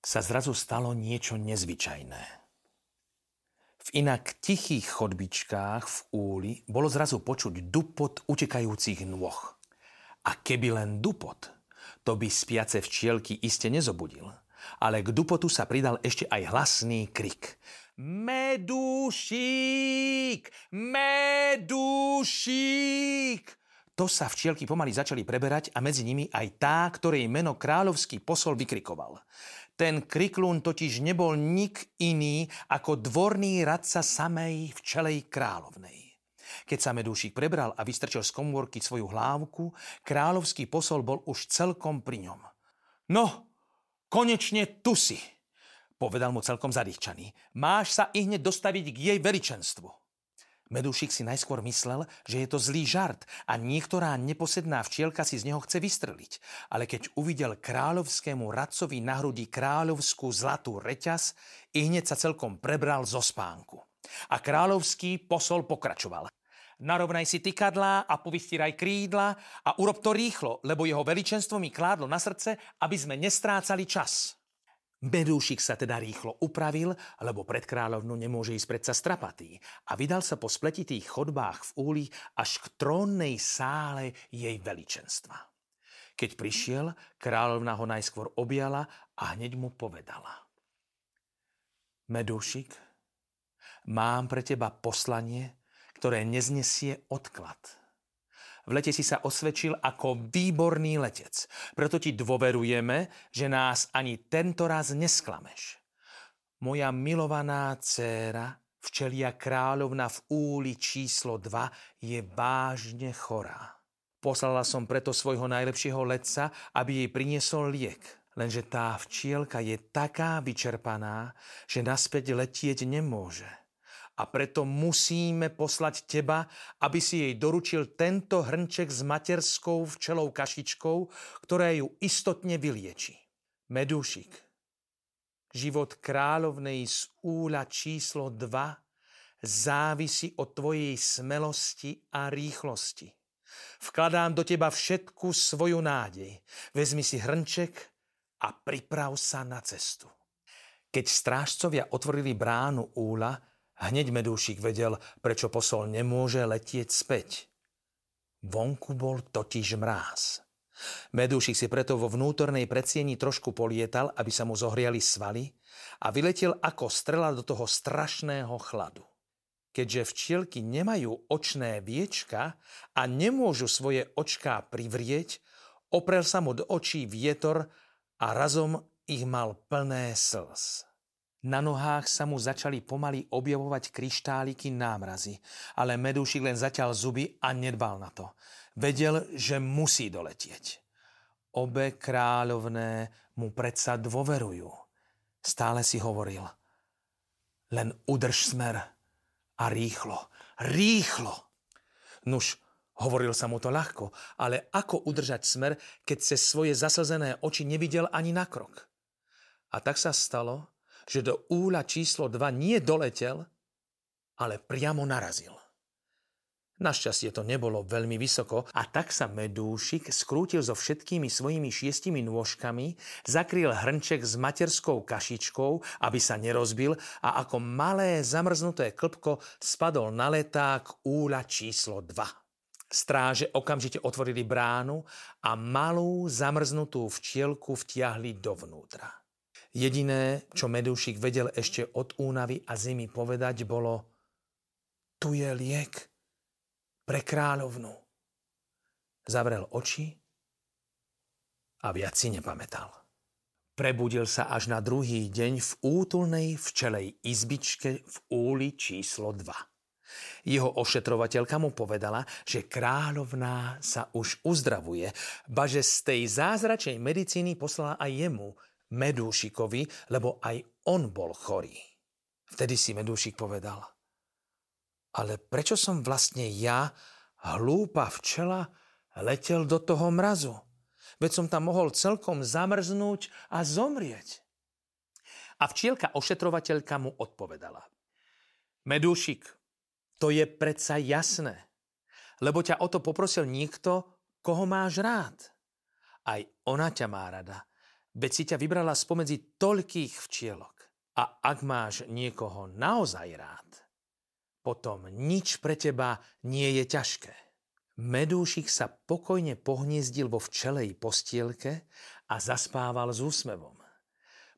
sa zrazu stalo niečo nezvyčajné. V inak tichých chodbičkách v úli bolo zrazu počuť dupot utekajúcich nôh. A keby len dupot, to by spiace včielky iste nezobudil. Ale k dupotu sa pridal ešte aj hlasný krik. Medúšik! Medúšik! To sa včielky pomaly začali preberať a medzi nimi aj tá, ktorej meno kráľovský posol vykrikoval. Ten kriklún totiž nebol nik iný ako dvorný radca samej včelej kráľovnej. Keď sa medúšik prebral a vystrčil z komórky svoju hlávku, kráľovský posol bol už celkom pri ňom. No, konečne tu si, povedal mu celkom zadýchčaný. Máš sa i hneď dostaviť k jej veličenstvu. Medúšik si najskôr myslel, že je to zlý žart a niektorá neposedná včielka si z neho chce vystreliť. Ale keď uvidel kráľovskému radcovi na hrudi kráľovskú zlatú reťaz, i hneď sa celkom prebral zo spánku. A kráľovský posol pokračoval. Narovnaj si tykadlá a povystíraj krídla a urob to rýchlo, lebo jeho veličenstvo mi kládlo na srdce, aby sme nestrácali čas. Medúšik sa teda rýchlo upravil, lebo pred kráľovnu nemôže ísť predsa strapatý a vydal sa po spletitých chodbách v úli až k trónnej sále jej veličenstva. Keď prišiel, kráľovna ho najskôr objala a hneď mu povedala. Medúšik, mám pre teba poslanie, ktoré neznesie odklad – v lete si sa osvedčil ako výborný letec. Preto ti dôverujeme, že nás ani tento raz nesklameš. Moja milovaná dcéra, včelia kráľovna v úli číslo 2, je vážne chorá. Poslala som preto svojho najlepšieho letca, aby jej priniesol liek. Lenže tá včielka je taká vyčerpaná, že naspäť letieť nemôže a preto musíme poslať teba, aby si jej doručil tento hrnček s materskou včelou kašičkou, ktorá ju istotne vylieči. Medúšik, život kráľovnej z úľa číslo 2 závisí od tvojej smelosti a rýchlosti. Vkladám do teba všetku svoju nádej. Vezmi si hrnček a priprav sa na cestu. Keď strážcovia otvorili bránu úla, Hneď Medúšik vedel, prečo posol nemôže letieť späť. Vonku bol totiž mráz. Medúšik si preto vo vnútornej predsieni trošku polietal, aby sa mu zohriali svaly a vyletel ako strela do toho strašného chladu. Keďže včielky nemajú očné viečka a nemôžu svoje očká privrieť, oprel sa mu do očí vietor a razom ich mal plné slz. Na nohách sa mu začali pomaly objavovať kryštáliky námrazy, ale medúšik len zatiaľ zuby a nedbal na to. Vedel, že musí doletieť. Obe kráľovné mu predsa dôverujú. Stále si hovoril. Len udrž smer a rýchlo, rýchlo. Nuž, hovoril sa mu to ľahko, ale ako udržať smer, keď cez svoje zaslzené oči nevidel ani na krok? A tak sa stalo, že do úla číslo 2 nie doletel, ale priamo narazil. Našťastie to nebolo veľmi vysoko a tak sa medúšik skrútil so všetkými svojimi šiestimi nôžkami, zakryl hrnček s materskou kašičkou, aby sa nerozbil a ako malé zamrznuté klpko spadol na leták úla číslo 2. Stráže okamžite otvorili bránu a malú zamrznutú včielku vtiahli dovnútra. Jediné, čo Medúšik vedel ešte od únavy a zimy povedať, bolo tu je liek pre kráľovnu. Zavrel oči a viac si nepamätal. Prebudil sa až na druhý deň v útulnej včelej izbičke v úli číslo 2. Jeho ošetrovateľka mu povedala, že kráľovná sa už uzdravuje, ba že z tej zázračnej medicíny poslala aj jemu Medúšikovi, lebo aj on bol chorý. Vtedy si Medúšik povedal, ale prečo som vlastne ja, hlúpa včela, letel do toho mrazu? Veď som tam mohol celkom zamrznúť a zomrieť. A včielka ošetrovateľka mu odpovedala. Medúšik, to je predsa jasné, lebo ťa o to poprosil niekto, koho máš rád. Aj ona ťa má rada, veď si ťa vybrala spomedzi toľkých včielok. A ak máš niekoho naozaj rád, potom nič pre teba nie je ťažké. Medúšik sa pokojne pohniezdil vo včelej postielke a zaspával s úsmevom.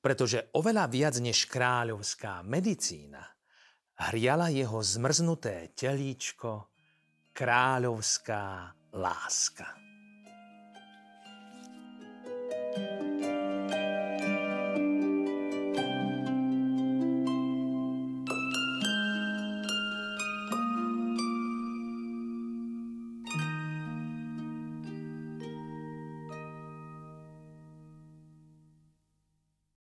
Pretože oveľa viac než kráľovská medicína hriala jeho zmrznuté telíčko kráľovská láska.